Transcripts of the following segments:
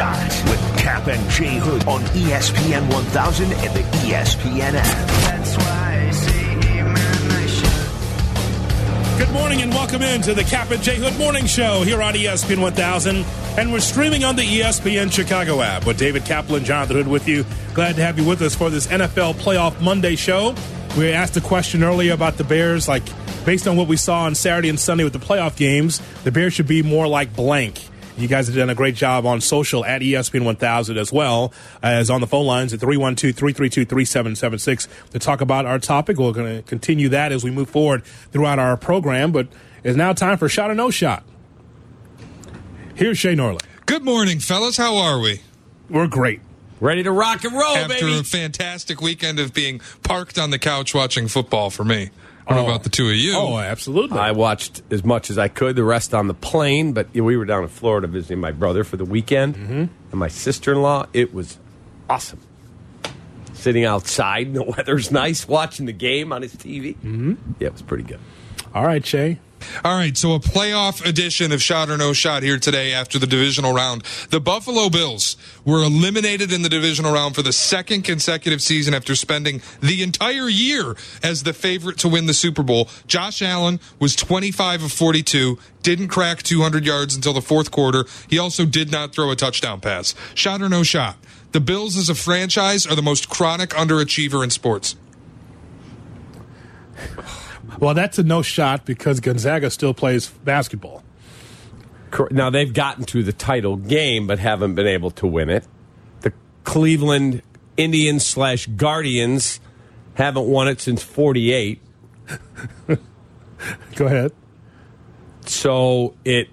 Shot with Cap and J Hood on ESPN 1000 and the ESPN app. That's why I say, man, I should. Good morning and welcome into the Cap and J Hood Morning Show here on ESPN 1000. And we're streaming on the ESPN Chicago app with David Kaplan, Jonathan Hood with you. Glad to have you with us for this NFL Playoff Monday show. We asked a question earlier about the Bears, like based on what we saw on Saturday and Sunday with the playoff games, the Bears should be more like blank. You guys have done a great job on social at ESPN 1000 as well as on the phone lines at 312 332 3776 to talk about our topic. We're going to continue that as we move forward throughout our program, but it's now time for Shot or No Shot. Here's Shay Norley. Good morning, fellas. How are we? We're great. Ready to rock and roll, After baby. a fantastic weekend of being parked on the couch watching football for me. I don't know Oh. about the two of you. Oh, absolutely. I watched as much as I could, the rest on the plane, but we were down in Florida visiting my brother for the weekend Mm-hmm. and my sister in law. It was awesome. Sitting outside, the weather's nice, watching the game on his TV. Mm-hmm. Yeah, it was pretty good. All right, Shay. All right, so a playoff edition of Shot or No Shot here today after the divisional round. The Buffalo Bills were eliminated in the divisional round for the second consecutive season after spending the entire year as the favorite to win the Super Bowl. Josh Allen was 25 of 42, didn't crack 200 yards until the fourth quarter. He also did not throw a touchdown pass. Shot or no shot. The Bills as a franchise are the most chronic underachiever in sports. Well, that's a no shot because Gonzaga still plays basketball. Now, they've gotten to the title game, but haven't been able to win it. The Cleveland Indians slash Guardians haven't won it since 48. Go ahead. So it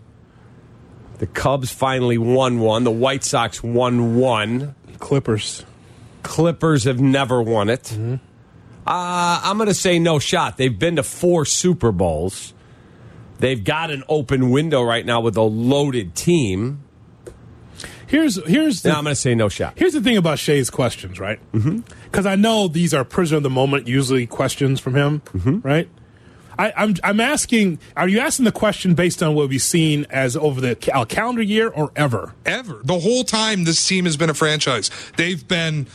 the Cubs finally won one. The White Sox won one. Clippers. Clippers have never won it. Mm-hmm. Uh, I'm going to say no shot. They've been to four Super Bowls. They've got an open window right now with a loaded team. Here's here's the, Now I'm going to say no shot. Here's the thing about Shay's questions, right? Mm-hmm. Because I know these are prisoner of the moment, usually questions from him, mm-hmm. right? I, I'm I'm asking. Are you asking the question based on what we've seen as over the ca- uh, calendar year or ever? ever. The whole time this team has been a franchise, they've been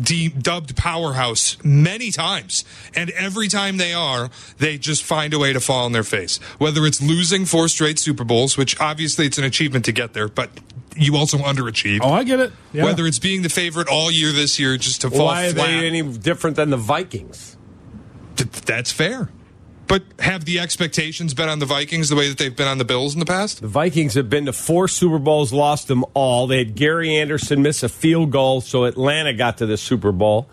de- dubbed powerhouse many times. And every time they are, they just find a way to fall on their face. Whether it's losing four straight Super Bowls, which obviously it's an achievement to get there, but you also underachieved. Oh, I get it. Yeah. Whether it's being the favorite all year this year just to fall Why are flat. they any different than the Vikings? Th- that's fair. But have the expectations been on the Vikings the way that they've been on the Bills in the past? The Vikings have been to four Super Bowls, lost them all. They had Gary Anderson miss a field goal, so Atlanta got to the Super Bowl.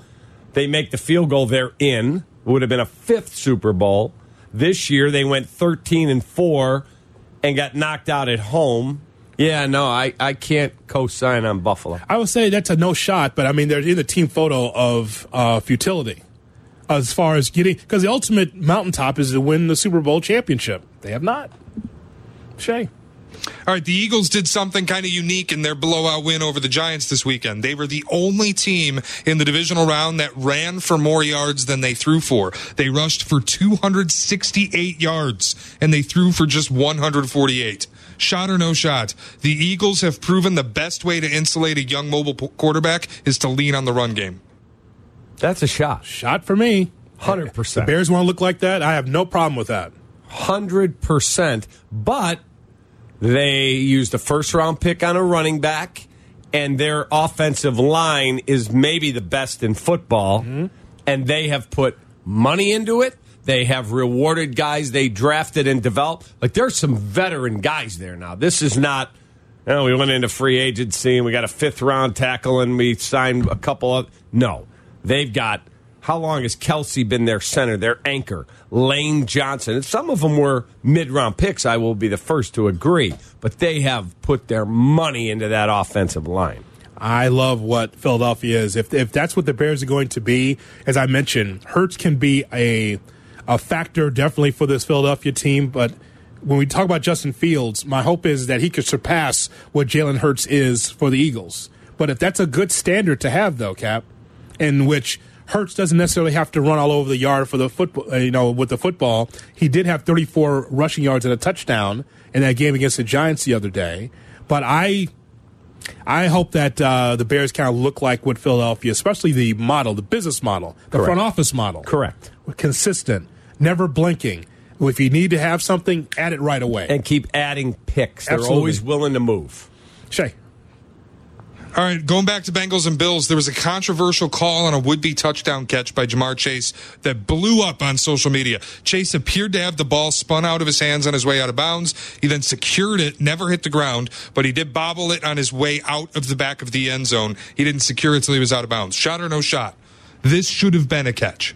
They make the field goal, they're in. It would have been a fifth Super Bowl. This year they went 13 and 4 and got knocked out at home. Yeah, no, I, I can't co sign on Buffalo. I would say that's a no shot, but I mean, they're in the team photo of uh, futility as far as getting because the ultimate mountaintop is to win the Super Bowl championship. They have not. Shay. All right, the Eagles did something kind of unique in their blowout win over the Giants this weekend. They were the only team in the divisional round that ran for more yards than they threw for. They rushed for 268 yards and they threw for just 148. Shot or no shot, the Eagles have proven the best way to insulate a young mobile quarterback is to lean on the run game. That's a shot. Shot for me. 100%. The Bears want to look like that. I have no problem with that. hundred percent. But they used a first round pick on a running back, and their offensive line is maybe the best in football. Mm-hmm. And they have put money into it. They have rewarded guys they drafted and developed. Like there's some veteran guys there now. This is not. You know, we went into free agency and we got a fifth round tackle and we signed a couple of. No, they've got how long has Kelsey been their center, their anchor? Lane Johnson. And some of them were mid round picks, I will be the first to agree. But they have put their money into that offensive line. I love what Philadelphia is. If if that's what the Bears are going to be, as I mentioned, Hurts can be a a factor definitely for this Philadelphia team. But when we talk about Justin Fields, my hope is that he could surpass what Jalen Hurts is for the Eagles. But if that's a good standard to have, though, Cap, in which Hurts doesn't necessarily have to run all over the yard for the football, uh, you know, with the football. He did have 34 rushing yards and a touchdown in that game against the Giants the other day. But I I hope that uh, the Bears kind of look like what Philadelphia, especially the model, the business model, the Correct. front office model. Correct. Consistent, never blinking. If you need to have something, add it right away. And keep adding picks. They're always willing to move. Shay. All right, going back to Bengals and Bills, there was a controversial call on a would-be touchdown catch by Ja'Marr Chase that blew up on social media. Chase appeared to have the ball spun out of his hands on his way out of bounds. He then secured it, never hit the ground, but he did bobble it on his way out of the back of the end zone. He didn't secure it till he was out of bounds. Shot or no shot? This should have been a catch.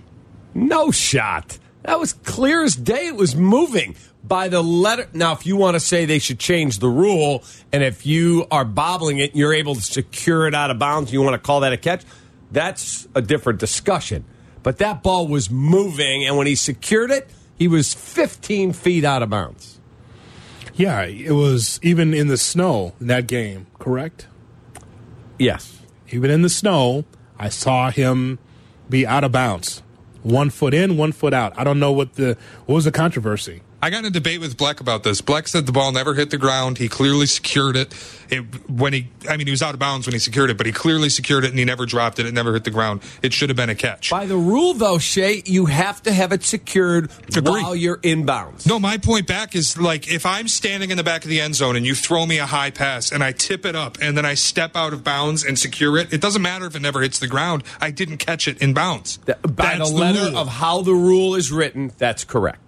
No shot. That was clear as day. It was moving by the letter. Now, if you want to say they should change the rule, and if you are bobbling it, and you're able to secure it out of bounds, you want to call that a catch, that's a different discussion. But that ball was moving, and when he secured it, he was 15 feet out of bounds. Yeah, it was even in the snow in that game, correct? Yes. Even in the snow, I saw him be out of bounds. One foot in, one foot out. I don't know what the what was the controversy. I got in a debate with Bleck about this. Bleck said the ball never hit the ground. He clearly secured it. it. When he, I mean, he was out of bounds when he secured it, but he clearly secured it and he never dropped it. It never hit the ground. It should have been a catch. By the rule, though, Shay, you have to have it secured Agree. while you're inbounds. No, my point back is like if I'm standing in the back of the end zone and you throw me a high pass and I tip it up and then I step out of bounds and secure it, it doesn't matter if it never hits the ground. I didn't catch it in bounds. Th- By That's the letter rule. of how the rule is written, that's correct.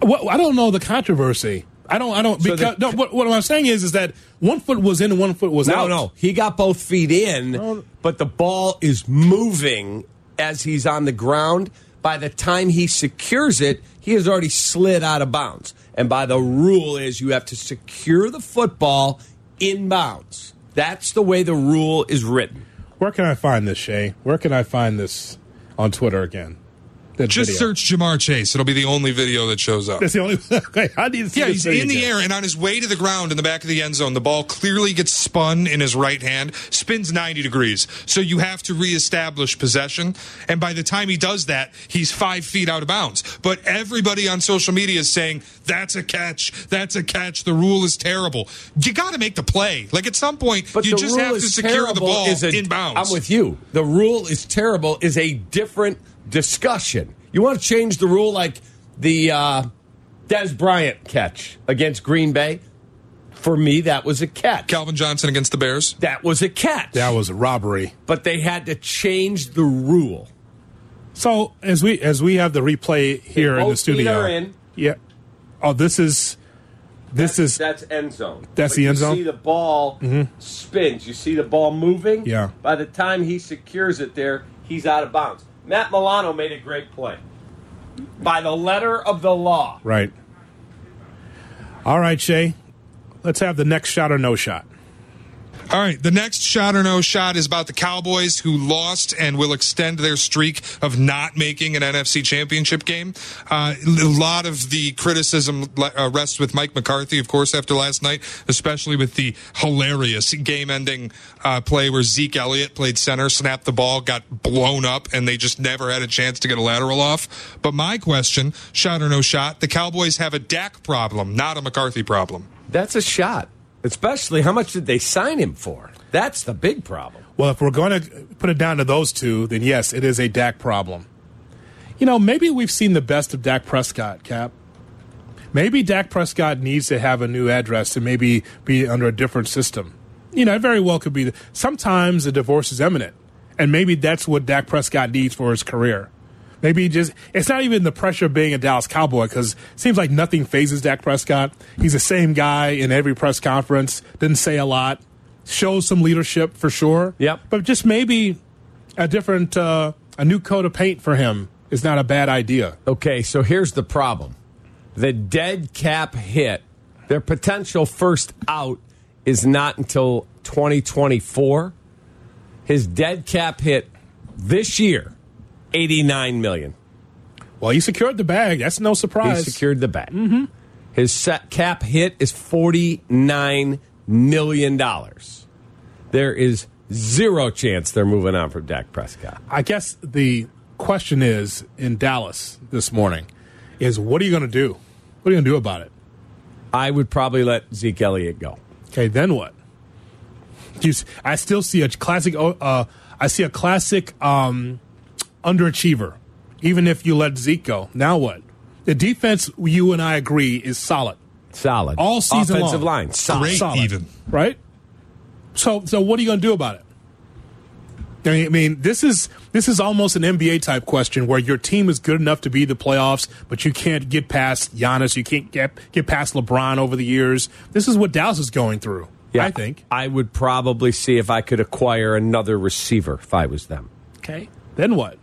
What, I don't know the controversy. I don't. I don't. So Because the- no, what, what I'm saying is, is that one foot was in and one foot was No, out. no. He got both feet in, No. but the ball is moving as he's on the ground. By the time he secures it, he has already slid out of bounds. And by the rule is you have to secure the football in bounds. That's the way the rule is written. Where can I find this, Shay? Where can I find this on Twitter again? That Just video. search Ja'Marr Chase. It'll be the only video that shows up. That's the only. okay, I need to see Yeah, he's in the air and on his way to the ground in the back of the end zone. The ball clearly gets spun in his right hand, spins 90 degrees. So you have to reestablish possession. And by the time he does that, he's five feet out of bounds. But everybody on social media is saying, that's a catch. That's a catch. The rule is terrible. You got to make the play. Like at some point, But you the just rule have to is secure the terrible ball is a- in bounds. I'm with you. The rule is terrible is a different discussion. You want to change the rule like the uh, Dez Bryant catch against Green Bay? For me, that was a catch. Calvin Johnson against the Bears. that was a catch. That was a robbery. but they had to change the rule. So as we as we have the replay here in the studio, feet are in. yeah. Oh, this is this is That's end zone. That's But the you end zone? See the ball spins. You see the ball moving. Yeah. By the time he secures it there, he's out of bounds. Matt Milano made a great play. By the letter of the law. right. All right, Shay. Let's have the next shot or no shot. All right, the next shot or no shot is about the Cowboys who lost and will extend their streak of not making an NFC championship game. Uh, a lot of the criticism uh, rests with Mike McCarthy, of course, after last night, especially with the hilarious game ending uh, play where Zeke Elliott played center, snapped the ball, got blown up, and they just never had a chance to get a lateral off. But my question, shot or no shot, the Cowboys have a Dak problem, not a McCarthy problem. That's a shot. Especially how much did they sign him for? That's the big problem. Well, if we're going to put it down to those two, then yes, it is a Dak problem. You know, maybe we've seen the best of Dak Prescott, Cap. Maybe Dak Prescott needs to have a new address and maybe be under a different system. You know, it very well could be. Sometimes a divorce is imminent, and maybe that's what Dak Prescott needs for his career. Maybe just it's not even the pressure of being a Dallas Cowboy because it seems like nothing fazes Dak Prescott. He's the same guy in every press conference. Didn't say a lot. Shows some leadership for sure. Yep. But just maybe a different, uh, a new coat of paint for him is not a bad idea. Okay, so here's the problem. The dead cap hit, their potential first out is not until 2024. His dead cap hit this year, 89 million. Well, he secured the bag. That's no surprise. He secured the bag. His set cap hit is $49 million. There is zero chance they're moving on from Dak Prescott. I guess the question is in Dallas this morning is what are you going to do? What are you going to do about it? I would probably let Zeke Elliott go. Okay, then what? I still see a classic. Uh, I see a classic um, underachiever, even if you let Zeke go. Now what? The defense, you and I agree, is solid Solid. all season Offensive long. line. Solid. Great. Solid, even. right? So, so what are you going to do about it? I mean, this is this is almost an NBA type question where your team is good enough to be the playoffs, but you can't get past Giannis, you can't get get past LeBron over the years. This is what Dallas is going through. Yeah, I think. I would probably see if I could acquire another receiver if I was them. Okay. Then what?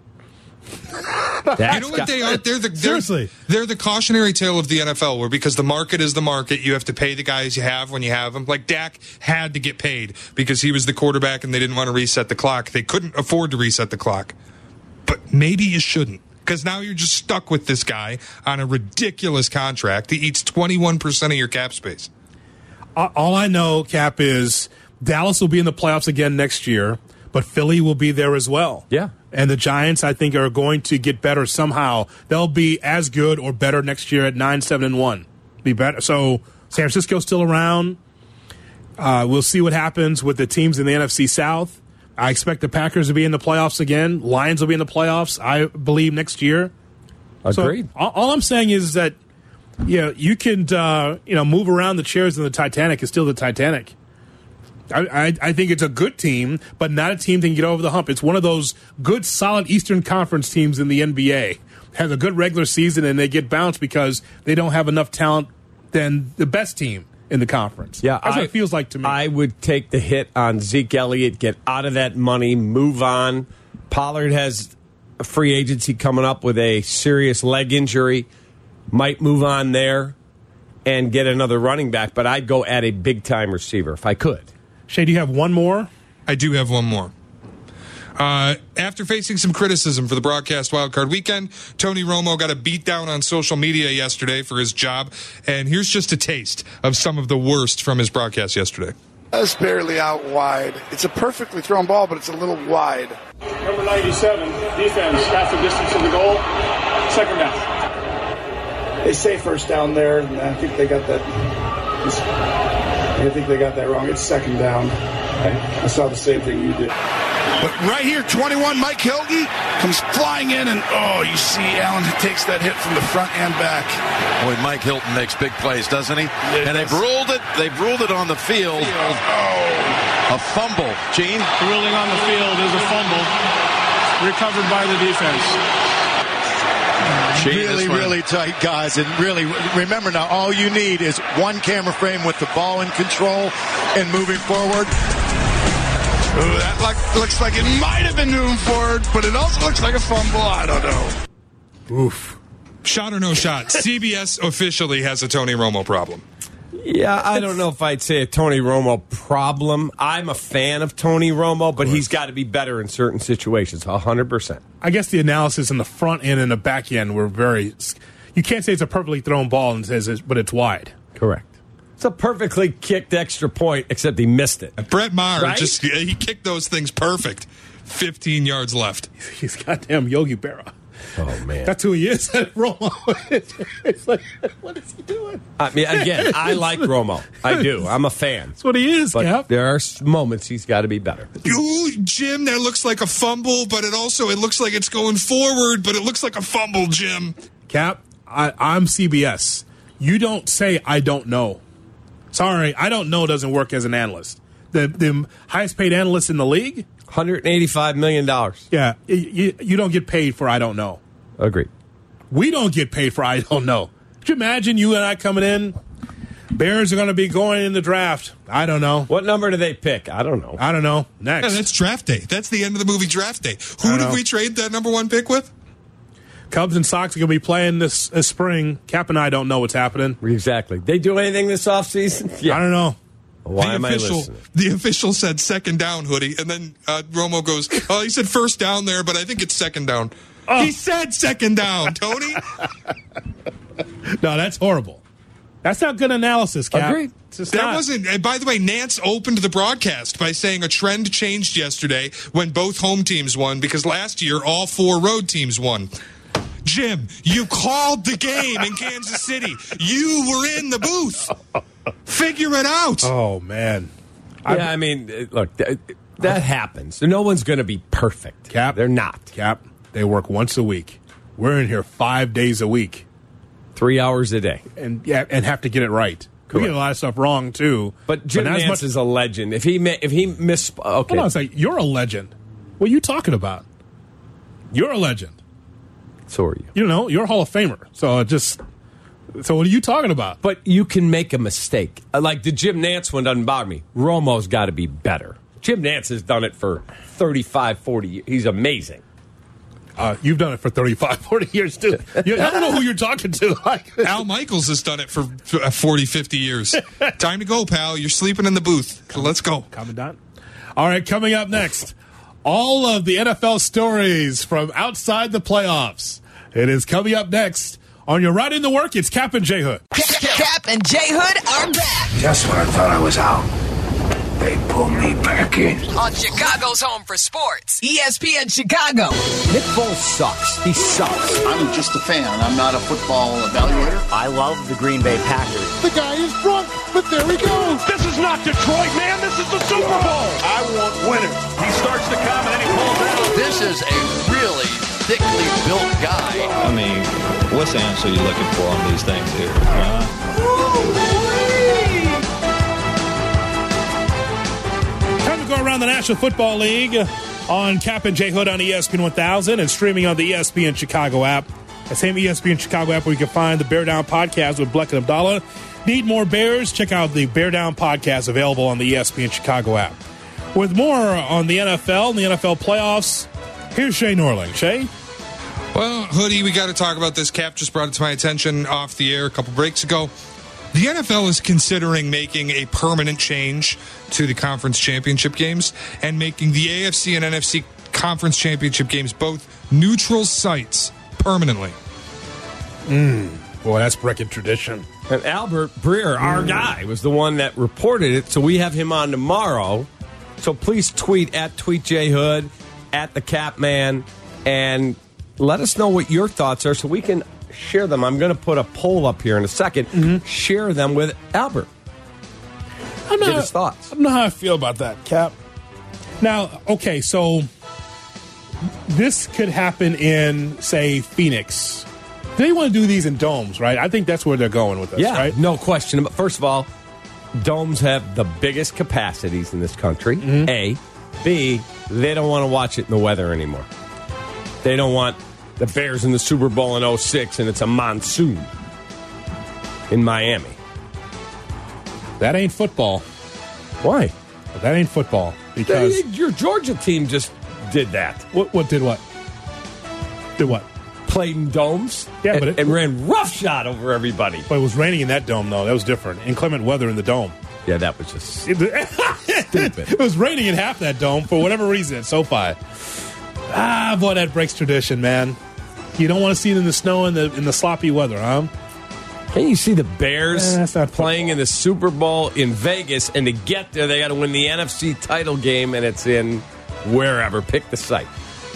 That's You know what they are? They're the they're, Seriously. They're the cautionary tale of the NFL, where because the market is the market, you have to pay the guys you have when you have them. Like Dak had to get paid because he was the quarterback, and they didn't want to reset the clock. They couldn't afford to reset the clock. But maybe you shouldn't, because now you're just stuck with this guy on a ridiculous contract that eats 21 percent of your cap space. All I know, Cap, is Dallas will be in the playoffs again next year, but Philly will be there as well. Yeah. And the Giants, I think, are going to get better somehow. They'll be as good or better next year at nine, seven, and one. Be better. So San Francisco's still around. Uh, we'll see what happens with the teams in the NFC South. I expect the Packers to be in the playoffs again. Lions will be in the playoffs, I believe, next year. So Agreed. all, all I'm saying is that you know, you can uh, you know move around the chairs in the Titanic is still the Titanic. I, I, I think it's a good team, but not a team that can get over the hump. It's one of those good, solid Eastern Conference teams in the NBA. Has a good regular season and they get bounced because they don't have enough talent than the best team in the conference. Yeah, that's I, what it feels like to me. I would take the hit on Zeke Elliott, get out of that money, move on. Pollard has a free agency coming up with a serious leg injury. Might move on there and get another running back, but I'd go at a big time receiver if I could. Shay, do you have one more? I do have one more. Uh, after facing some criticism for the broadcast wildcard weekend, Tony Romo got a beat down on social media yesterday for his job. And here's just a taste of some of the worst from his broadcast yesterday. That's barely out wide. It's a perfectly thrown ball, but it's a little wide. Number 97, defense, half the distance of the goal, second down. They say first down there, and I think they got that. I think they got that wrong. It's second down. I, I saw the same thing you did. But right here, 21, Mike Hilton comes flying in, and oh, you see Allen takes that hit from the front and back. Boy, Mike Hilton makes big plays, doesn't he? Yes. And they've ruled it. They've ruled it on the field. Oh, A fumble. Gene. Ruling on the field is a fumble, recovered by the defense. Gene, really, this one- really tight guys. And really, remember now, all you need is one camera frame with the ball in control and moving forward. Ooh, that like, looks like it might have been moving forward, but it also looks like a fumble. I don't know. Oof. Shot or no shot, CBS officially has a Tony Romo problem. Yeah, I don't know if I'd say a Tony Romo problem. I'm a fan of Tony Romo, but he's got to be better in certain situations, 100%. I guess the analysis in the front end and the back end were very. You can't say it's a perfectly thrown ball and says, it's, but it's wide. Correct. It's a perfectly kicked extra point, except he missed it. Brett Maher Right? just he kicked those things perfect. 15 yards left. He's goddamn Yogi Berra. Oh, man. That's who he is. Romo. it's like, what is he doing? I mean, again, I like Romo. I do. I'm a fan. That's what he is, But Cap. there are moments he's got to be better. Ooh, Jim, that looks like a fumble, but it also it looks like it's going forward, but it looks like a fumble, Jim. Cap, I, I'm CBS. You don't say I don't know. Sorry, I don't know doesn't work as an analyst. The the highest paid analyst in the league, $185 million. yeah, you, you don't get paid for I don't know. Agreed. We don't get paid for I don't know. Could you imagine you and I coming in? Bears are going to be going in the draft. I don't know. What number do they pick? I don't know. I don't know. Yeah, Next, that's draft day. That's the end of the movie draft day. Who I did know. we trade that number one pick with? Cubs and Sox are going to be playing this, this spring. Cap and I don't know what's happening. Exactly. They do anything this offseason? Yeah. I don't know. Why the am official, I listening? the official said second down, hoodie, and then uh, Romo goes, "Oh, he said first down there, but I think it's second down." Oh. He said second down, Tony. No, that's horrible. That's not good analysis, Cap. Agreed. It's That not. wasn't. And by the way, Nantz opened the broadcast by saying a trend changed yesterday when both home teams won because last year all four road teams won. Jim, you called the game in Kansas City. You were in the booth. Figure it out. Oh man, Yeah, I mean, uh, look, th- that happens. No one's going to be perfect. Cap, They're not. Cap, they work once a week. We're in here five days a week, Three hours a day. and yeah, and have to get it right. We get a lot of stuff wrong too. But Jim not as Nantz much- is a legend. If he mi- if he miss okay, Hold on a second. You're a legend. What are you talking about? You're a legend. so are you. You know, you're a Hall of Famer. So it just. So what are you talking about? But you can make a mistake. Uh, Like the Jim Nantz one doesn't bother me. Romo's got to be better. Jim Nantz has done it for 35, 40 years. He's amazing. Uh, you've done it for 35, 40 years too. You, I don't know who you're talking to. Like, Al Michaels has done it for uh, 40, 50 years. Time to go, pal. You're sleeping in the booth. So let's go. Commandant. All right, coming up next, all of the NFL stories from outside the playoffs. It is coming up next on your ride into work. It's Cap and J Hood. Cap and J Hood are back Just when I thought I was out, they pulled me back in. on Chicago's home for sports. ESPN Chicago. Nick Foles sucks. He sucks. I'm just a fan. I'm not a football evaluator. I love the Green Bay Packers. The guy is drunk, but there he goes. This is not Detroit, man. This is the Super Bowl. I want winners. He starts to come and then he pulls out. This is a really thickly built guy. I mean, what's the answer you're looking for on these things here? Huh? Time to go around the National Football League on Cap and J Hood on ESPN 1000 and streaming on the ESPN Chicago app. The same ESPN Chicago app where you can find the Bear Down podcast with Bleck and Abdallah. Need more Bears? Check out the Bear Down podcast available on the ESPN Chicago app. With more on the NFL and the NFL playoffs, here's Shay Norling. Shay? Well, Hoodie, we got to talk about this. Cap just brought it to my attention off the air a couple breaks ago. The NFL is considering making a permanent change to the conference championship games and making the AFC and NFC conference championship games both neutral sites permanently. Mmm. Boy, that's breaking tradition. And Albert Breer, our hmm. guy, was the one that reported it. So we have him on tomorrow. So please tweet at Tweet J Hood, at the Cap Man, and let us know what your thoughts are so we can share them. I'm going to put a poll up here in a 2nd mm-hmm. Share them with Albert. I'm Get his thoughts. I don't know how I feel about that, Cap. Now, okay, so this could happen in, say, Phoenix. They want to do these in domes, right? I think that's where they're going with this, Yeah, right? no question. But first of all, domes have the biggest capacities in this country. Mm-hmm. A, B, they don't want to watch it in the weather anymore. They don't want the Bears in the Super Bowl in 06 and it's a monsoon in Miami. That ain't football. Why? That ain't football because They- your Georgia team just did that. what? What did what? Did what? Played in domes Yeah, and, but it- and ran roughshod over everybody. But it was raining in that dome, though. That was different. Inclement weather in the dome. Yeah, that was just It, stupid. it was raining in half that dome for whatever reason at SoFi. Ah, boy, that breaks tradition, man. You don't want to see it in the snow and the in the sloppy weather, huh? Can you see the Bears Eh, that's not playing in the Super Bowl in Vegas, and to get there, they got to win the NFC title game, and it's in wherever. Pick the site.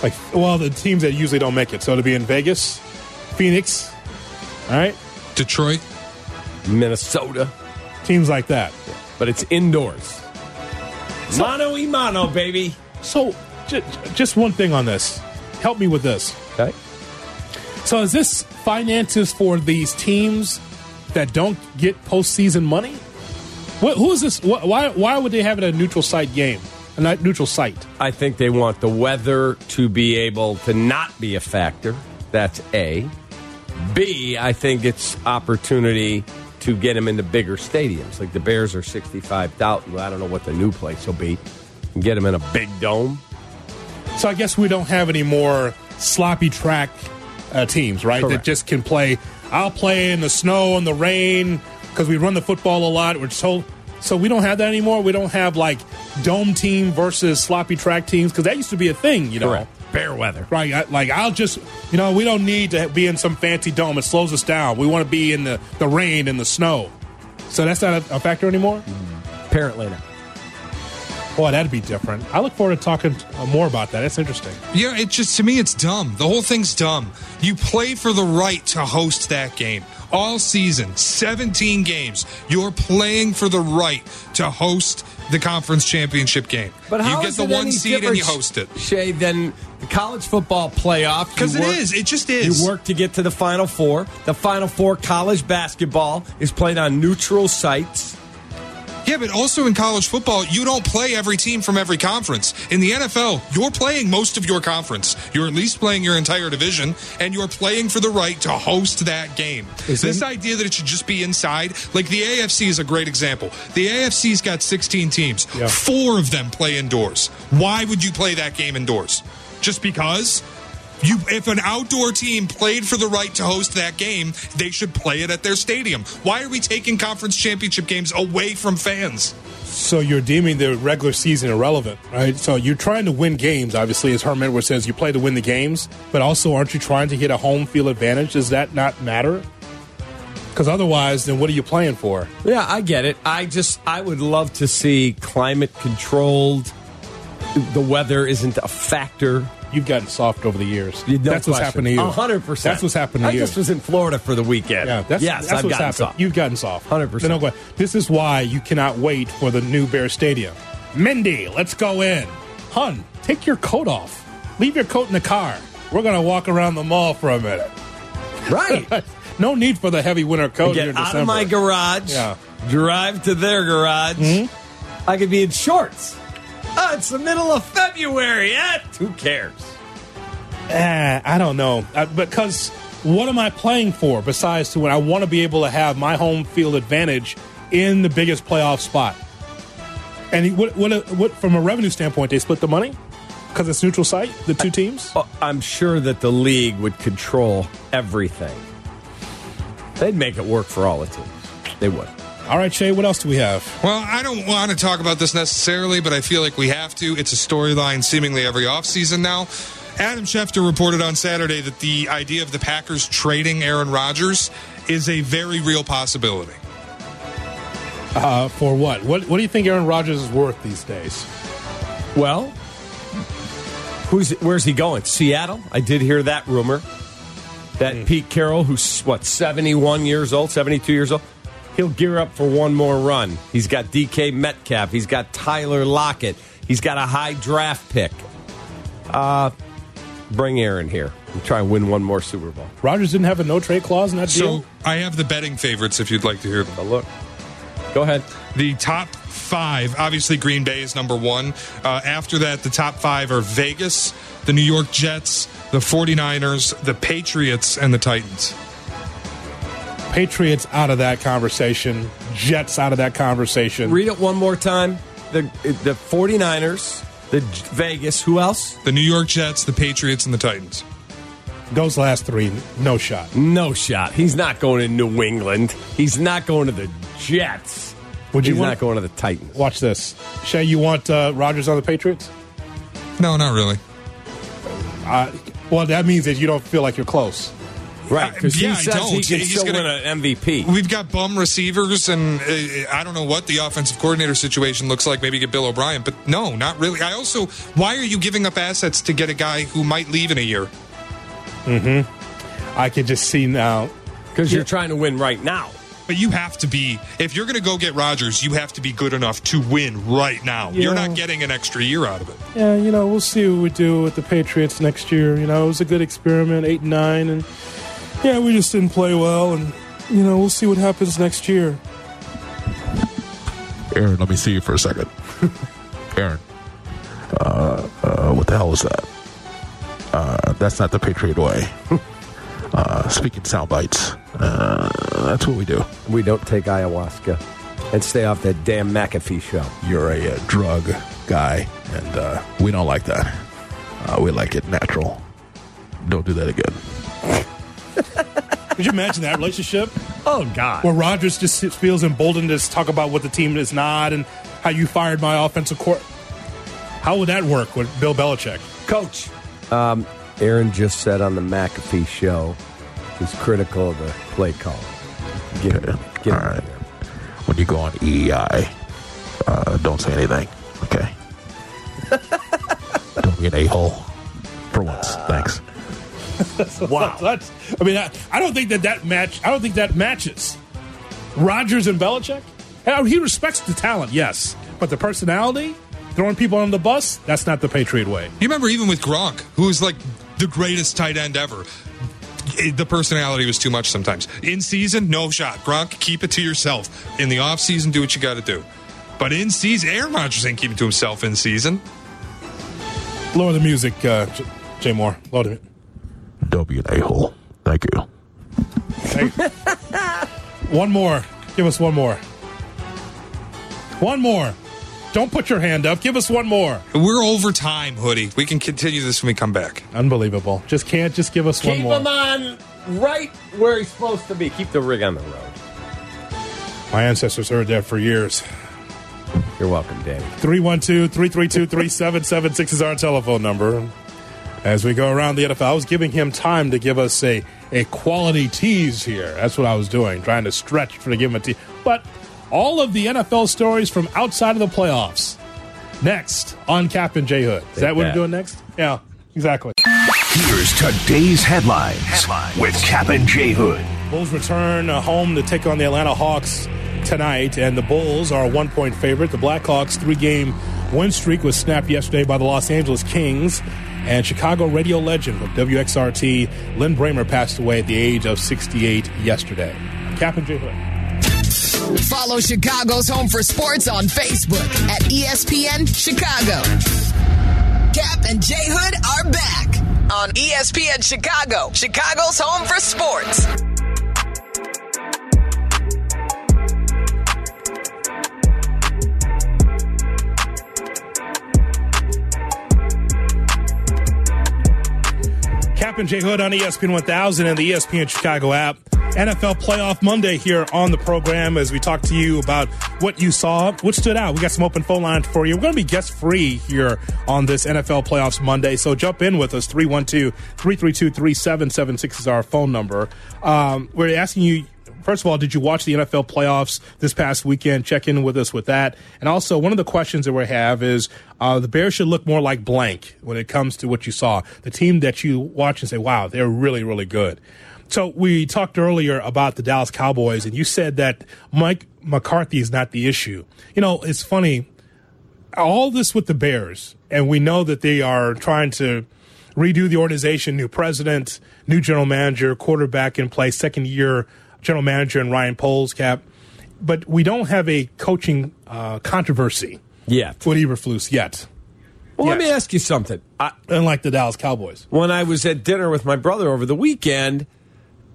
Like, well, the teams that usually don't make it. So to be in Vegas, Phoenix, all right, Detroit. Minnesota, teams like that. but it's indoors. Mano y mano, baby. So, j- just one thing on this. Help me with this. Okay. So, is this finances for these teams that don't get postseason money? What, who is this? Wh- Why? Why would they have it a neutral site game? A neutral site. I think they want the weather to be able to not be a factor. That's A. B, I think it's opportunity to get them into bigger stadiums. Like the Bears are 65,000. I don't know what the new place will be. Get them in a big dome. So I guess we don't have any more sloppy track uh, teams, right? That just can play. I'll play in the snow and the rain because we run the football a lot. We're told. So we don't have that anymore. We don't have like dome team versus sloppy track teams because that used to be a thing, you know. Correct. Bear weather. Right, I- like I'll just, you know, we don't need to be in some fancy dome. It slows us down. We want to be in the, the rain and the snow. So that's not a, a factor anymore. Apparently not. Boy, that'd be different. I look forward to talking uh, more about that. That's interesting. Yeah, it just to me it's dumb. The whole thing's dumb. You play for the right to host that game all season, 17 games. You're playing for the right to host the conference championship game. But how you get is the it one seed and you host it. Shay, then the college football playoff because it is. It just is. You work to get to the Final Four. The Final Four college basketball is played on neutral sites. Yeah, but also in college football, you don't play every team from every conference. In the NFL, you're playing most of your conference. You're at least playing your entire division, and you're playing for the right to host that game. Is this idea that it should just be inside, like the AFC is a great example. The AFC's got 16 teams. Yeah. Four of them play indoors. Why would you play that game indoors? Just because? You, if an outdoor team played for the right to host that game, they should play it at their stadium. Why are we taking conference championship games away from fans? So you're deeming the regular season irrelevant, right? So you're trying to win games, obviously, as Herm Edwards says, you play to win the games, but also aren't you trying to get a home field advantage? Does that not matter? Because otherwise, then what are you playing for? Yeah, I get it. I just I would love to see climate controlled. The weather isn't a factor. You've gotten soft over the years. No that's what's happened to you. hundred percent. That's what's happened to I you. I just was in Florida for the weekend. Yeah, that's, yes, that's I've what's gotten happened. soft. You've gotten soft. 100%. Then I'll This is why you cannot wait for the new Bear Stadium. Mindy, let's go in. Hun, take your coat off. Leave your coat in the car. We're going to walk around the mall for a minute. Right. no need for the heavy winter coat here Get in out December. of my garage. Yeah. Drive to their garage. Hmm? I could be in shorts. Oh, it's the middle of February. Eh, who cares? Eh, I don't know. Uh, because what am I playing for besides to when I want to be able to have my home field advantage in the biggest playoff spot? And he- what, what, what, from a revenue standpoint, they split the money because it's neutral site, the two teams? Oh, I'm sure that the league would control everything. They'd make it work for all the teams. They would. All right, Shay, what else do we have? Well, I don't want to talk about this necessarily, but I feel like we have to. It's a storyline seemingly every offseason now. Adam Schefter reported on Saturday that the idea of the Packers trading Aaron Rodgers is a very real possibility. Uh, for what? What What do you think Aaron Rodgers is worth these days? Well, who's where's he going? Seattle. I did hear that rumor. That Pete Carroll, who's what, 71 years old, 72 years old, he'll gear up for one more run. He's got DK Metcalf. He's got Tyler Lockett. He's got a high draft pick. Uh, bring Aaron here and try and win one more Super Bowl. Rodgers didn't have a no trade clause in that deal. So I have the betting favorites if you'd like to hear them. Look. Go ahead. The top five, obviously Green Bay is number one. Uh, after that, the top five are Vegas, the New York Jets, the 49ers, the Patriots, and the Titans. Patriots out of that conversation. Jets out of that conversation. Read it one more time. The the 49ers, the Vegas, who else? The New York Jets, the Patriots, and the Titans. Those last three, no shot. No shot. He's not going to New England. He's not going to the Jets. Would you He's want- not going to the Titans. Watch this. Shay, you want uh, Rodgers on the Patriots? No, not really. Uh, well, that means that you don't feel like you're close. Right, because Yeah, I he says don't. he can He's still gonna- win an MVP. We've got bum receivers, and uh, I don't know what the offensive coordinator situation looks like. Maybe get Bill O'Brien, but no, not really. I also, why are you giving up assets to get a guy who might leave in a year? Mm-hmm. I can just see now. Because you're trying to win right now. But you have to be, if you're going to go get Rodgers, you have to be good enough to win right now. You're not getting an extra year out of it. Yeah, you know, we'll see what we do with the Patriots next year. You know, it was a good experiment, eight and nine, and yeah, we just didn't play well, and you know, we'll see what happens next year. Aaron, let me see you for a second. Aaron, uh, uh, what the hell is that? Uh, that's not the Patriot way. uh, speaking sound bites, uh, that's what we do. We don't take ayahuasca and stay off that damn McAfee show. You're a, uh drug guy, and uh, we don't like that. Uh, we like it natural. Don't do that again. Could you imagine that relationship? Oh God! Where Rodgers just feels emboldened to talk about what the team is not and how you fired my offensive court. How would that work with Bill Belichick? Coach. Um, Aaron just said on the McAfee show he's critical of the play call. Get him. Get him All right. When you go on EEI, uh, don't say anything. Okay. don't be an a hole. For once, thanks. wow, that's. I mean, I, I don't think that that match. I don't think that matches. Rodgers and Belichick. He respects the talent, yes, But the personality, throwing people on the bus, that's not the Patriot way. You remember even with Gronk, who was like the greatest tight end ever. it- the personality was too much sometimes. In season, no shot. Gronk, keep it to yourself. In the off season, do what you got to do. But in season, Aaron Rodgers ain't keep it to himself in season. Lower the music, uh, J- Jay Moore. Lower it. Don't be an a hole. Thank you. One more. Give us one more. One more. Don't put your hand up. Give us one more. We're over time, Hoodie. We can continue this when we come back. Unbelievable. Just can't just give us one more. Keep more. him on right where he's supposed to be. Keep the rig on the road. My ancestors heard that for years. You're welcome, Danny. 312 332 3776 is our telephone number. As we go around the NFL, I was giving him time to give us a, a quality tease here. That's what I was doing, trying to stretch for to give him a tease. But all of the NFL stories from outside of the playoffs. Next on Cap and J Hood. Is that what that. we're doing next? Yeah, exactly. Here's today's headlines, with Captain and J Hood. Bulls return home to take on the Atlanta Hawks tonight, and the Bulls are a one point favorite. The Blackhawks' three game win streak was snapped yesterday by the Los Angeles Kings. And Chicago radio legend of WXRT, Lin Brehmer, passed away at the age of 68 yesterday. Cap and J Hood. Follow Chicago's Home for Sports on Facebook at ESPN Chicago. Cap and J Hood are back on ESPN Chicago, Chicago's Home for Sports. Cap and J Hood on ESPN 1000 and the ESPN Chicago app. NFL Playoff Monday here on the program as we talk to you about what you saw, what stood out. We got some open phone lines for you. We're going to be guest free here on this NFL Playoffs Monday, so jump in with us. 312 332 3776 is our phone number. Um, we're asking you First of all, did you watch the NFL playoffs this past weekend? Check in with us with that. And also, one of the questions that we have is uh, the Bears should look more like blank when it comes to what you saw. The team that you watch and say, wow, they're really, really good. So we talked earlier about the Dallas Cowboys, and you said that Mike McCarthy is not the issue. You know, it's funny. All this with the Bears, and we know that they are trying to redo the organization, new president, new general manager, quarterback in place, second year general manager and Ryan Poles cap. But we don't have a coaching uh, controversy yet with Eberflus yet. Well, let me ask you something. I, Unlike the Dallas Cowboys. when I was at dinner with my brother over the weekend,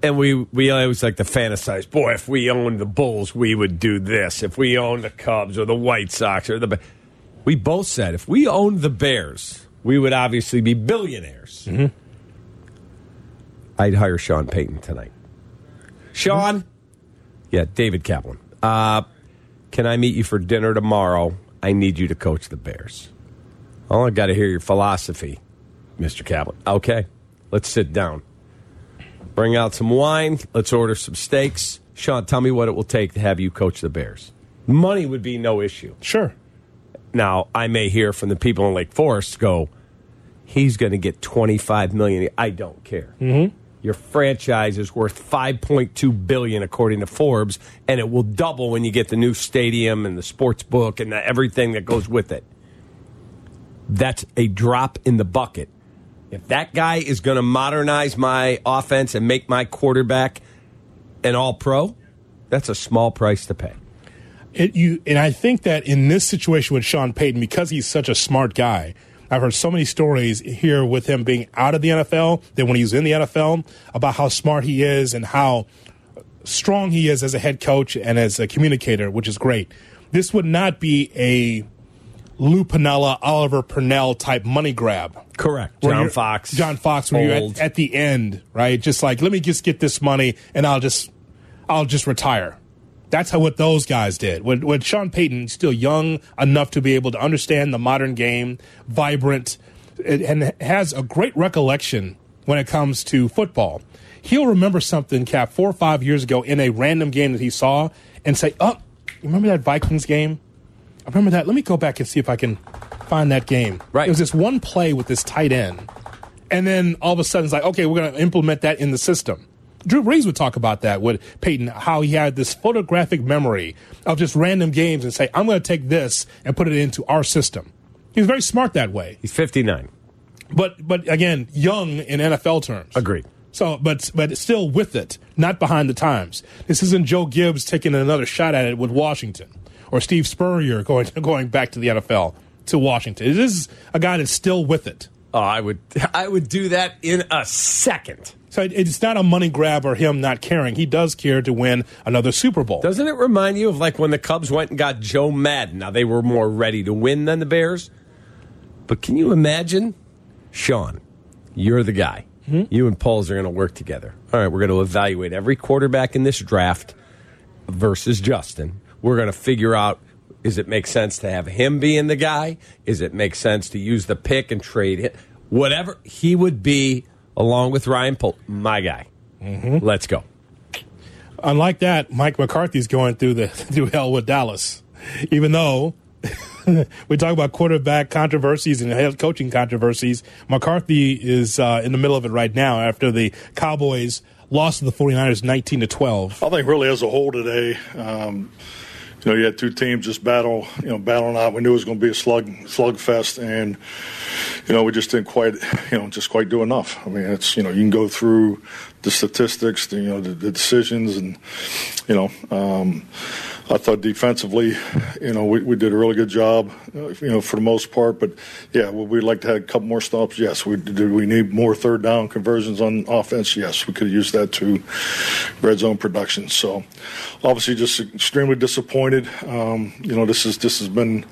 and we we always like to fantasize. Boy, if we owned the Bulls, we would do this. If we owned the Cubs or the White Sox or the, we both said if we owned the Bears, we would obviously be billionaires. I'd hire Sean Payton tonight. Sean, yeah, David Kaplan. Uh, can I meet you for dinner tomorrow? I need you to coach the Bears. Oh, I got to hear your philosophy, Mr. Kaplan. Okay, let's sit down. Bring out some wine. Let's order some steaks. Sean, tell me what it will take to have you coach the Bears. Money would be no issue. Sure. Now, I may hear from the people in Lake Forest go, he's going to get 25 million. I don't care. Mm-hmm. Your franchise is worth 5.2 billion according to Forbes, and it will double when you get the new stadium and the sports book and the, everything that goes with it. That's a drop in the bucket. If that guy is going to modernize my offense and make my quarterback an all pro, that's a small price to pay. It, you and I think that in this situation with Sean Payton, because he's such a smart guy, I've heard so many stories here with him being out of the NFL than when he was in the NFL about how smart he is and how strong he is as a head coach and as a communicator, which is great. This would not be a Lou Piniella, Oliver Purnell type money grab. Correct. John Fox. John Fox, where you're at, at the end, right? Just like, let me just get this money and I'll just, I'll just retire. That's how what those guys did. When, when Sean Payton, still young enough to be able to understand the modern game, vibrant, and- has a great recollection when it comes to football. He'll remember something, Cap, four or five years ago in a random game that he saw and say, oh, remember that Vikings game? I remember that. Let me go back and see if I can find that game. Right. It was this one play with this tight end. And then all of a sudden it's like, okay, we're going to implement that in the system. Drew Brees would talk about that with Payton, how he had this photographic memory of just random games and say, I'm going to take this and put it into our system. He's very smart that way. He's 59. But but again, young in NFL terms. Agreed. So, but but still with it, not behind the times. This isn't Joe Gibbs taking another shot at it with Washington, or Steve Spurrier going going back to the NFL to Washington. It is a guy that's still with it. Oh, I would I would do that in a second. So it, it's not a money grab or him not caring. He does care to win another Super Bowl. Doesn't it remind you of like when the Cubs went and got Joe Maddon? Now they were more ready to win than the Bears. But can you imagine, Sean, you're the guy. Hmm? You and Poles are going to work together. All right, we're going to evaluate every quarterback in this draft versus Justin. We're going to figure out is it make sense to have him being the guy? Is it make sense to use the pick and trade it? Whatever he would be, along with Ryan Pohl, my guy. Let's go. Unlike that, Mike McCarthy's going through the through hell with Dallas, even though. we talk about quarterback controversies and head coaching controversies. McCarthy is uh, in the middle of it right now after the Cowboys lost to the 49ers 19 to 12. I think really as a whole today, um, you know, you had two teams just battle, you know, battling out. We knew it was going to be a slug slugfest, and you know, we just didn't quite, you know, just quite do enough. I mean, it's you know, you can go through the statistics, the, you know, the, the decisions, and you know, um, I thought defensively, you know, we, we did a really good job, you know, for the most part. But yeah, would we like to have a couple more stops? Yes. We did. We need more third down conversions on offense. Yes, we could use that to red zone production. So obviously, just extremely disappointed. Um, you know, this is this has been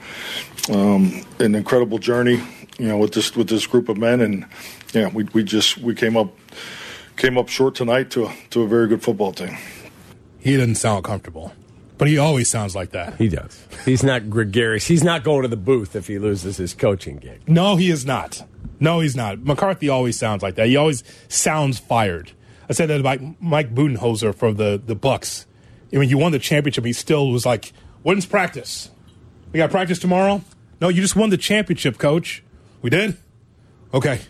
um, an incredible journey. You know, with this with this group of men, and yeah, we we just we came up came up short tonight to a, to a very good football team. He didn't sound comfortable, but he always sounds like that. He does. He's not gregarious. He's not going to the booth if he loses his coaching gig. No, he is not. No, he's not. McCarthy always sounds like that. He always sounds fired. I said that about Mike Budenholzer for the the Bucks. I mean, you won the championship. He still was like, "When's practice? We got practice tomorrow." No, you just won the championship, coach. We did. Okay,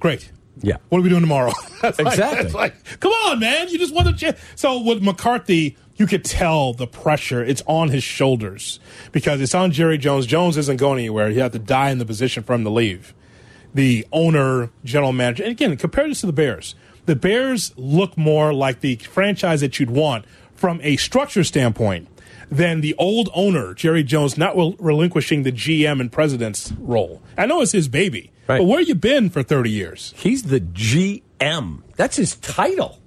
great. Yeah. What are we doing tomorrow? That's like- Exactly. that's like, come on, man. You just won the championship. So with McCarthy, you could tell the pressure. It's on his shoulders because it's on Jerry Jones. Jones isn't going anywhere. You have to die in the position for him to leave. The owner, general manager, and again, compare this to the Bears. The Bears look more like the franchise that you'd want from a structure standpoint than the old owner, Jerry Jones, not rel- relinquishing the GM and president's role. I know it's his baby, but where you been for 30 years? He's the GM. That's his title.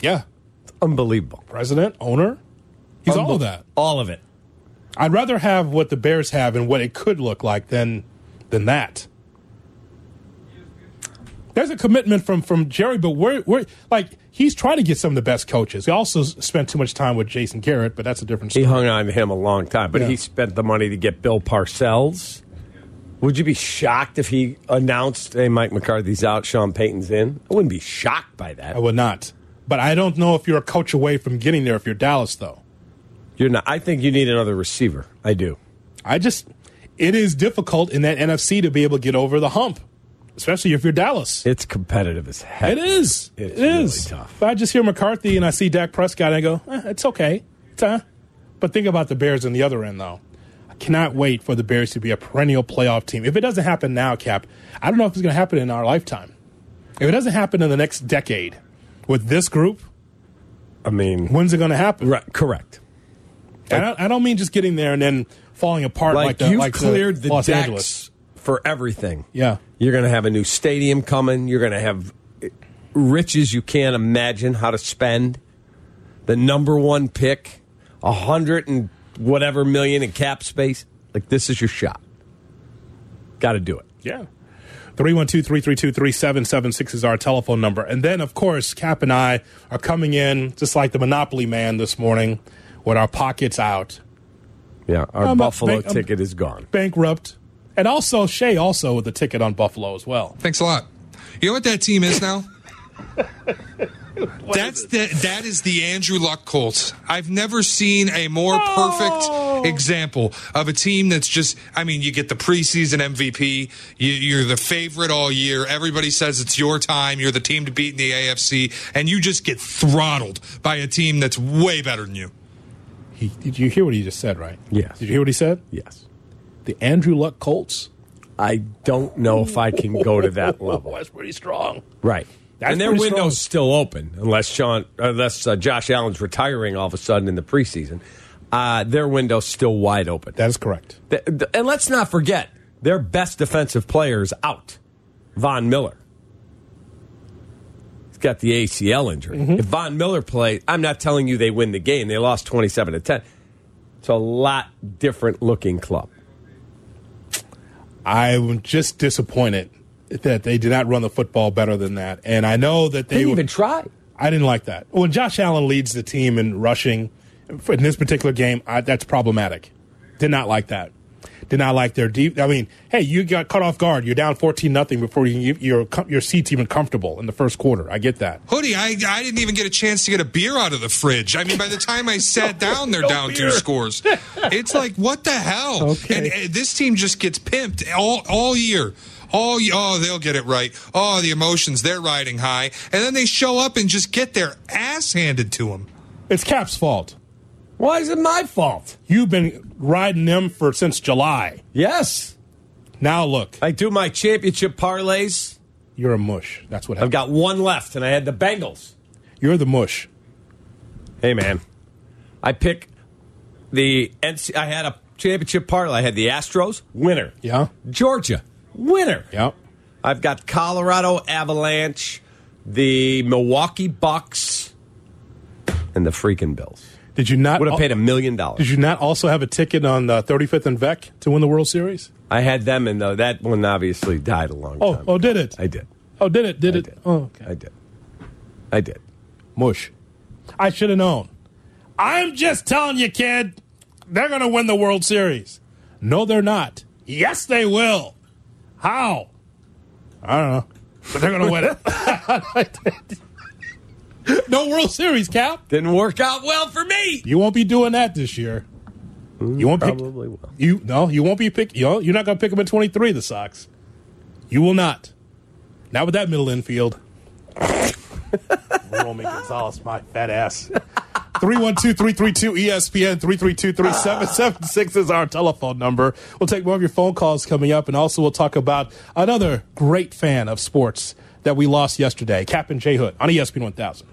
Yeah. Unbelievable. President, owner. He's all of that. All of it. I'd rather have what the Bears have and what it could look like than than that. There's a commitment from from Jerry, but we're, we're like he's trying to get some of the best coaches. He also spent too much time with Jason Garrett, but that's a different story. He hung on to him a long time, but Yeah. he spent the money to get Bill Parcells. Would you be shocked if he announced, "Hey, Mike McCarthy's out, Sean Payton's in"? I wouldn't be shocked by that. I would not. But I don't know if you're a coach away from getting there if you're Dallas, though. You're not. I think you need another receiver. I do. I just, it is difficult in that NFC to be able to get over the hump, especially if you're Dallas. It's competitive as heck. It is. It's It is. really tough. But I just hear McCarthy and I see Dak Prescott and I go, eh, it's okay. It's, uh. But think about the Bears on the other end, though. I cannot wait for the Bears to be a perennial playoff team. If it doesn't happen now, Cap, I don't know if it's going to happen in our lifetime. If it doesn't happen in the next decade with this group, I mean, when's it going to happen? Right. Correct. I don't, I don't mean just getting there and then falling apart like, Like, the, you've like cleared the, Los decks Angeles. for everything. Yeah. You're going to have a new stadium coming. You're going to have riches you can't imagine how to spend. The number one pick, a hundred and whatever million in cap space. Like this is your shot. Got to do it. Yeah. 312 332 3776 is our telephone number. And then, of course, Cap and I are coming in just like the Monopoly man this morning with our pockets out, Yeah, our I'm Buffalo bank- I'm- ticket is gone. bankrupt. And also, Shay also with the ticket on Buffalo as well. Thanks a lot. You know what that team is now? That's the, that is the Andrew Luck Colts. I've never seen a more perfect example of a team that's just, I mean, you get the preseason MVP, you, you're the favorite all year. Everybody says it's your time. You're the team to beat in the AFC, and you just get throttled by a team that's way better than you. He, did you hear what he just said, right? Yes. Did you hear what he said? Yes. The Andrew Luck Colts. I don't know if I can go to that level. That's pretty strong. Right. That's and their window's strong. still open unless Sean, unless uh, Josh Allen's retiring all of a sudden in the preseason. Uh, their window's still wide open. That is correct. Th- th- and let's not forget their best defensive players out. Von Miller. He's got the ACL injury. Mm-hmm. If Von Miller plays, I'm not telling you they win the game. They lost 27 to 10. It's a lot different looking club. I'm just disappointed that they did not run the football better than that. And I know that they Didn't were- even try. I didn't like that. When Josh Allen leads the team in rushing in this particular game, I, that's problematic. Did not like that. Did not like their deep. I mean, hey, you got caught off guard. You're down fourteen nothing before you, your your seat's even comfortable in the first quarter. I get that. Hoodie, I, I didn't even get a chance to get a beer out of the fridge. I mean, by the time I sat down, they're no down beer. two scores. It's like, what the hell? Okay. And, uh, this team just gets pimped all, all year. All, y- oh, they'll get it right. Oh, the emotions, they're riding high. And then they show up and just get their ass handed to them. It's Cap's fault. Why is it my fault? You've been riding them for since July. Yes. Now look, I do my championship parlays. you're a mush. That's what I've got one left, and I had the Bengals. You're the mush. Hey, man. I pick the NC. I had a championship parlay. I had the Astros, winner. Yeah. Georgia, winner. Yep. I've got Colorado Avalanche, the Milwaukee Bucks, and the freaking Bills. Did you not Would have paid a million dollars? Did you not also have a ticket on uh, the 35th and Vec to win the World Series? I had them, and though that one obviously died a long Oh, time. oh, did it? I did. Oh, did it? Did I it? did. Oh, okay. I did. I did. Mush. I should have known. I'm just telling you, kid. They're going to win the World Series. No, they're not. Yes, they will. How? I don't know. But they're going to win it. no World Series, Cap. Didn't work out well for me. You won't be doing that this year. Mm, you won't pick, Probably will. You no, you won't be pick. You know, you're not going to pick them in 23. The Sox. You will not. Not with that middle infield. Romy Gonzalez, my fat ass. 312-332-ESPN 332-3776 is our telephone number. We'll take more of your phone calls coming up, and also we'll talk about another great fan of sports that we lost yesterday, Cap and J Hood on ESPN 1000.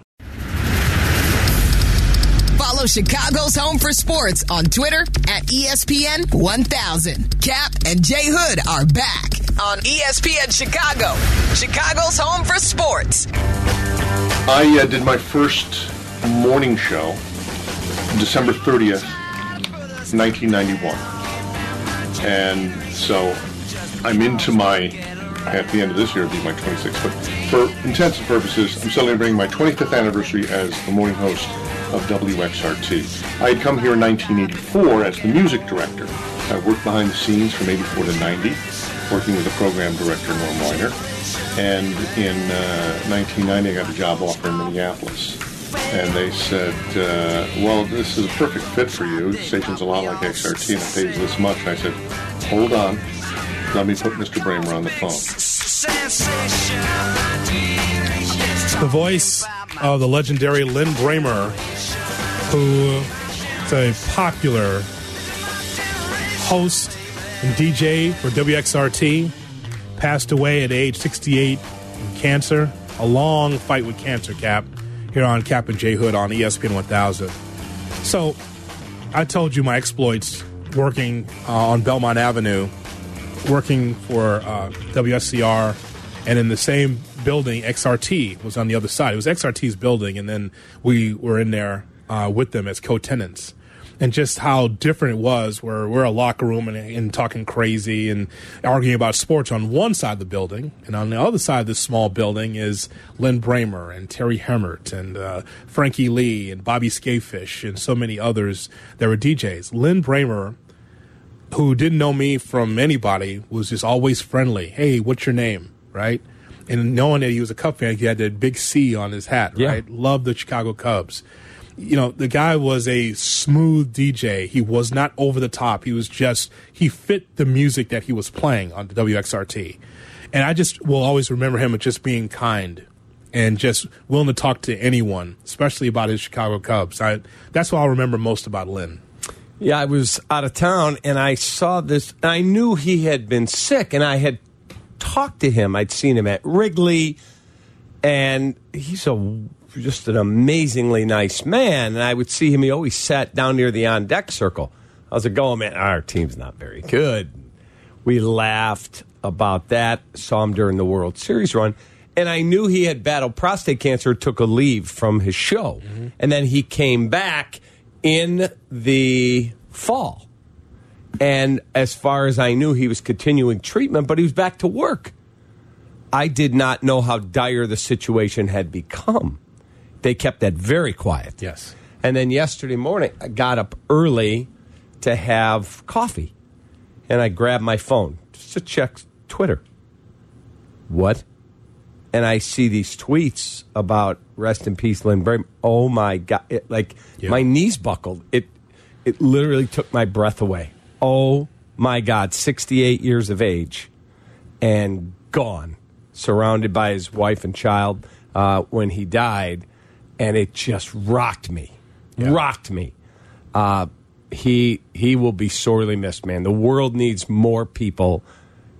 Follow Chicago's Home for Sports on Twitter at ESPN 1000. Cap and J Hood are back on ESPN Chicago, Chicago's Home for Sports. I uh, did my first morning show December 30th, 1991. And so I'm into my, at the end of this year, it'll be my 26th, but for intents and purposes, I'm celebrating my 25th anniversary as the morning host of WXRT. I had come here in 1984 as the music director. I worked behind the scenes from 84 to 90, working with the program director, Norm Winer. And in uh, 1990, I got a job offer in Minneapolis. And they said, uh, well, this is a perfect fit for you. The station's a lot like XRT and it pays this much. And I said, hold on. Let me put Mr. Brehmer on the phone. the voice of the legendary Lin Brehmer, who is a popular host and DJ for WXRT, passed away at age 68 from cancer. A long fight with cancer, Cap, here on Cap and J Hood on ESPN 1000. So, I told you my exploits working uh, on Belmont Avenue, working for uh, WSCR, and in the same building, XRT was on the other side. It was XRT's building, and then we were in there uh, with them as co-tenants. And just how different it was, where we're a locker room and, and talking crazy and arguing about sports on one side of the building, and on the other side of this small building is Lin Brehmer and Terry Hemmert and uh, Frankie Lee and Bobby Skafish and so many others that were DJs. Lin Brehmer who didn't know me from anybody was just always friendly. Hey, what's your name? Right? And knowing that he was a Cub fan, he had that big C on his hat, Yeah. right? Loved the Chicago Cubs. You know, the guy was a smooth DJ. He was not over the top. He was just he fit the music that he was playing on the WXRT, and I just will always remember him as just being kind and just willing to talk to anyone, especially about his Chicago Cubs. I, that's what I'll remember most about Lin. Yeah, I was out of town and I saw this. I knew he had been sick, and I had talked to him. I'd seen him at Wrigley, and he's a just an amazingly nice man. And I would see him. He always sat down near the on deck circle. How's it going, man? Our team's not very good. We laughed about that. Saw him during the World Series run. And I knew he had battled prostate cancer, took a leave from his show. Mm-hmm. And then he came back in the fall. And as far as I knew, he was continuing treatment, but he was back to work. I did not know how dire the situation had become. They kept that very quiet. Yes. And then yesterday morning, I got up early to have coffee. And I grabbed my phone just to check Twitter. What? And I see these tweets about rest in peace, Lin Bray. Oh my God. It, like my knees buckled. It, it literally took my breath away. Oh my God. 68 years of age and gone, surrounded by his wife and child uh, when he died. And it just rocked me. Rocked me. Uh, he he will be sorely missed, man. The world needs more people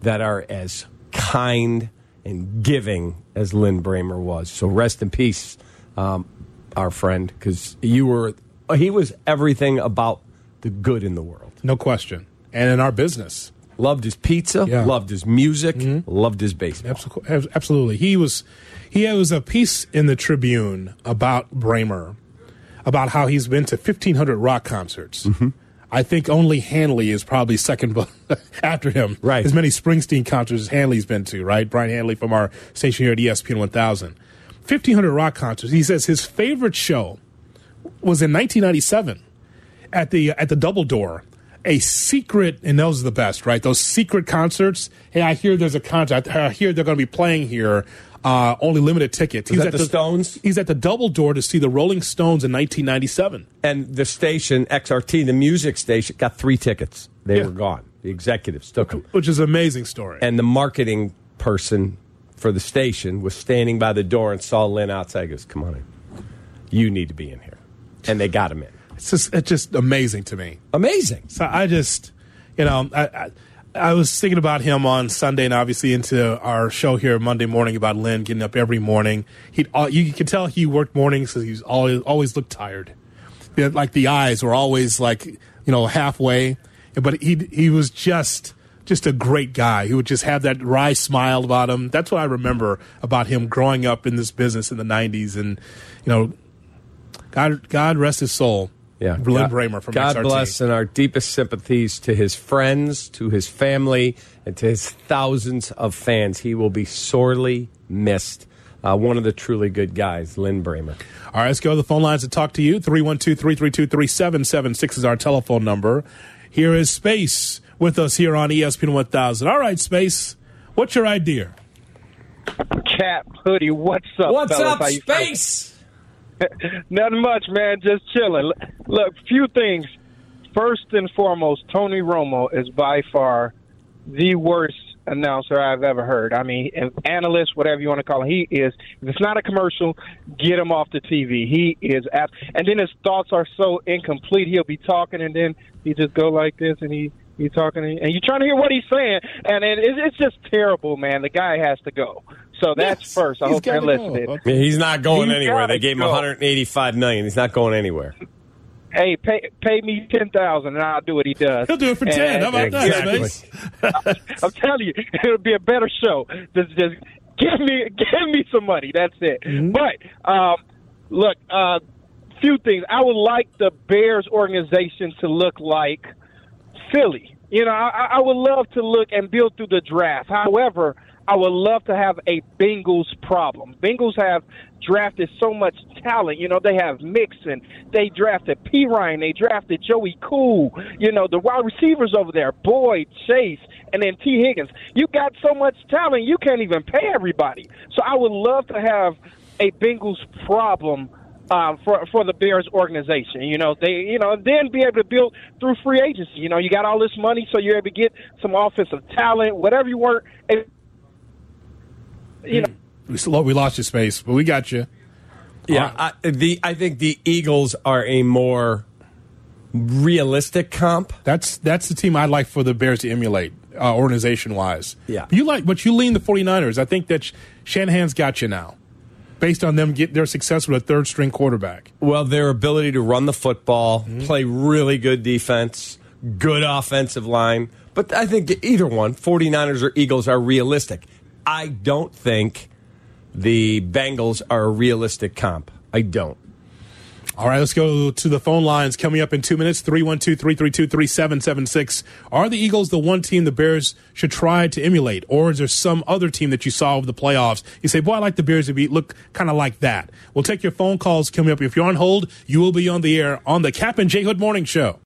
that are as kind and giving as Lin Brehmer was. So rest in peace, um, our friend, because you were he was everything about the good in the world. No question. And in our business. Loved his pizza, Yeah. loved his music, loved his baseball. Absolutely. He was he was a piece in the Tribune about Brehmer, about how he's been to 1,500 rock concerts. Mm-hmm. I think only Hanley is probably second after him. Right. As many Springsteen concerts as Hanley's been to, right? Brian Hanley from our station here at ESPN 1000. 1,500 rock concerts. He says his favorite show was in 1997 at the at the Double Door. A secret, and those are the best, right? Those secret concerts. Hey, I hear there's a concert. I hear they're going to be playing here. Uh, only limited tickets. Was that at the Stones? He's at the Double Door to see the Rolling Stones in 1997. And the station, XRT, the music station, got three tickets. They Yeah. were gone. The executives took them. Which is an amazing story. And the marketing person for the station was standing by the door and saw Lin outside. He goes, Come on in. You need to be in here. And they got him in. It's just it's just amazing to me. Amazing. So I just, you know, I, I I was thinking about him on Sunday and obviously into our show here Monday morning about Lin getting up every morning. He you can tell he worked mornings because he's always always looked tired. Like the eyes were always like you know halfway, but he he was just just a great guy. He would just have that wry smile about him. That's what I remember about him growing up in this business in the '90s, and you know, God God rest his soul. Yeah, Lin God- Brehmer from God XRT. bless and our deepest sympathies to his friends, to his family, and to his thousands of fans. He will be sorely missed. Uh, one of the truly good guys, Lin Brehmer. All right, let's go to the phone lines to talk to you. 312 332 3776 is our telephone number. Here is Space with us here on ESPN 1000. All right, Space, what's your idea? Cap hoodie, what's up? What's fellas? up, How you Space? Nothing much, man. Just chilling. Look, few things. First and foremost, Tony Romo is by far the worst announcer I've ever heard. I mean, an analyst, whatever you want to call him, he is. If it's not a commercial, get him off the TV. He is, ab- and then his thoughts are so incomplete. He'll be talking, and then he just go like this, and he he's talking, and you're trying to hear what he's saying, and it, it's just terrible, man. The guy has to go. So that's first. I he's hope you're gotta go. listening. Yeah, he's not going He's anywhere. They gave him go. 185 million. He's not going anywhere. Hey, pay pay me ten thousand, and I'll do what he does. He'll do it for 10. How about that, Exactly. I'm telling you, it'll be a better show. Just, just give me give me some money. That's it. Mm-hmm. But um, look, uh, few things. I would like the Bears organization to look like Philly. You know, I, I would love to look and build through the draft. However, I would love to have a Bengals problem. Bengals have drafted so much talent. You know, they have Mixon. They drafted P. Ryan. They drafted Joey Cool. You know, the wide receivers over there, Boyd, Chase, and then T. Higgins. You got so much talent, you can't even pay everybody. So I would love to have a Bengals problem um, for for the Bears organization. You know, they you know then be able to build through free agency. You know, you got all this money, so you're able to get some offensive talent, whatever you want. And, you know, We, still, we lost your space, but we got you. Yeah, I, the I think the Eagles are a more realistic comp. That's that's the team I'd like for the Bears to emulate, uh, organization wise. Yeah. you like, but you lean the 49ers. I think that Shanahan's got you now, based on them get their success with a third string quarterback. Well, their ability to run the football, mm-hmm. play really good defense, good offensive line. But I think either one, 49ers or Eagles, are realistic. I don't think the Bengals are a realistic comp. I don't. All right, let's go to the phone lines coming up in two minutes 312 332 3776. Are the Eagles the one team the Bears should try to emulate, or is there some other team that you saw over the playoffs? You say, Boy, I like the Bears to be look kind of like that. We'll take your phone calls coming up. If you're on hold, you will be on the air on the Cap and J Hood Morning Show.